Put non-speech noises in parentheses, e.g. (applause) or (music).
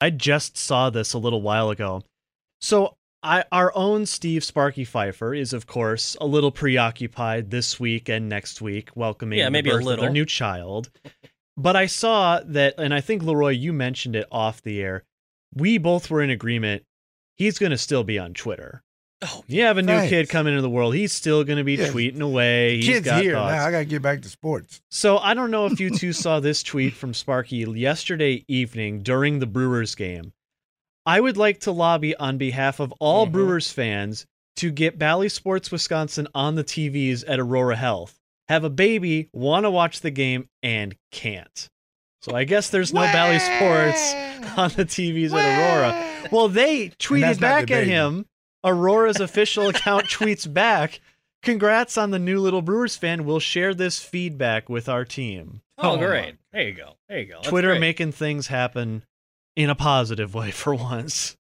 I just saw this a little while ago. So I, our own Steve Sparky Pfeiffer is, of course, a little preoccupied this week and next week, welcoming Yeah, the maybe a of their new child. But I saw that, and I think Leroy, you mentioned it off the air. We both were in agreement. He's going to still be on Twitter. Oh, You have a new Thanks. kid coming into the world. He's still going to be Yes. tweeting away. He's Kids got here thoughts. now. I gotta get back to sports. So I don't know if you two saw this tweet from Sparky yesterday evening during the Brewers game. I would like to lobby on behalf of all Mhm. Brewers fans to get Bally Sports Wisconsin on the TVs at Aurora Health. Have a baby, want to watch the game, and can't. So I guess there's no Bally Sports (laughs) on the TVs at Aurora. Well, they tweeted back the at him. Aurora's official account (laughs) tweets back. Congrats on the new little Brewers fan. We'll share this feedback with our team. Oh, Oh, great. There you go. There you go. That's Twitter great. making things happen in a positive way for once.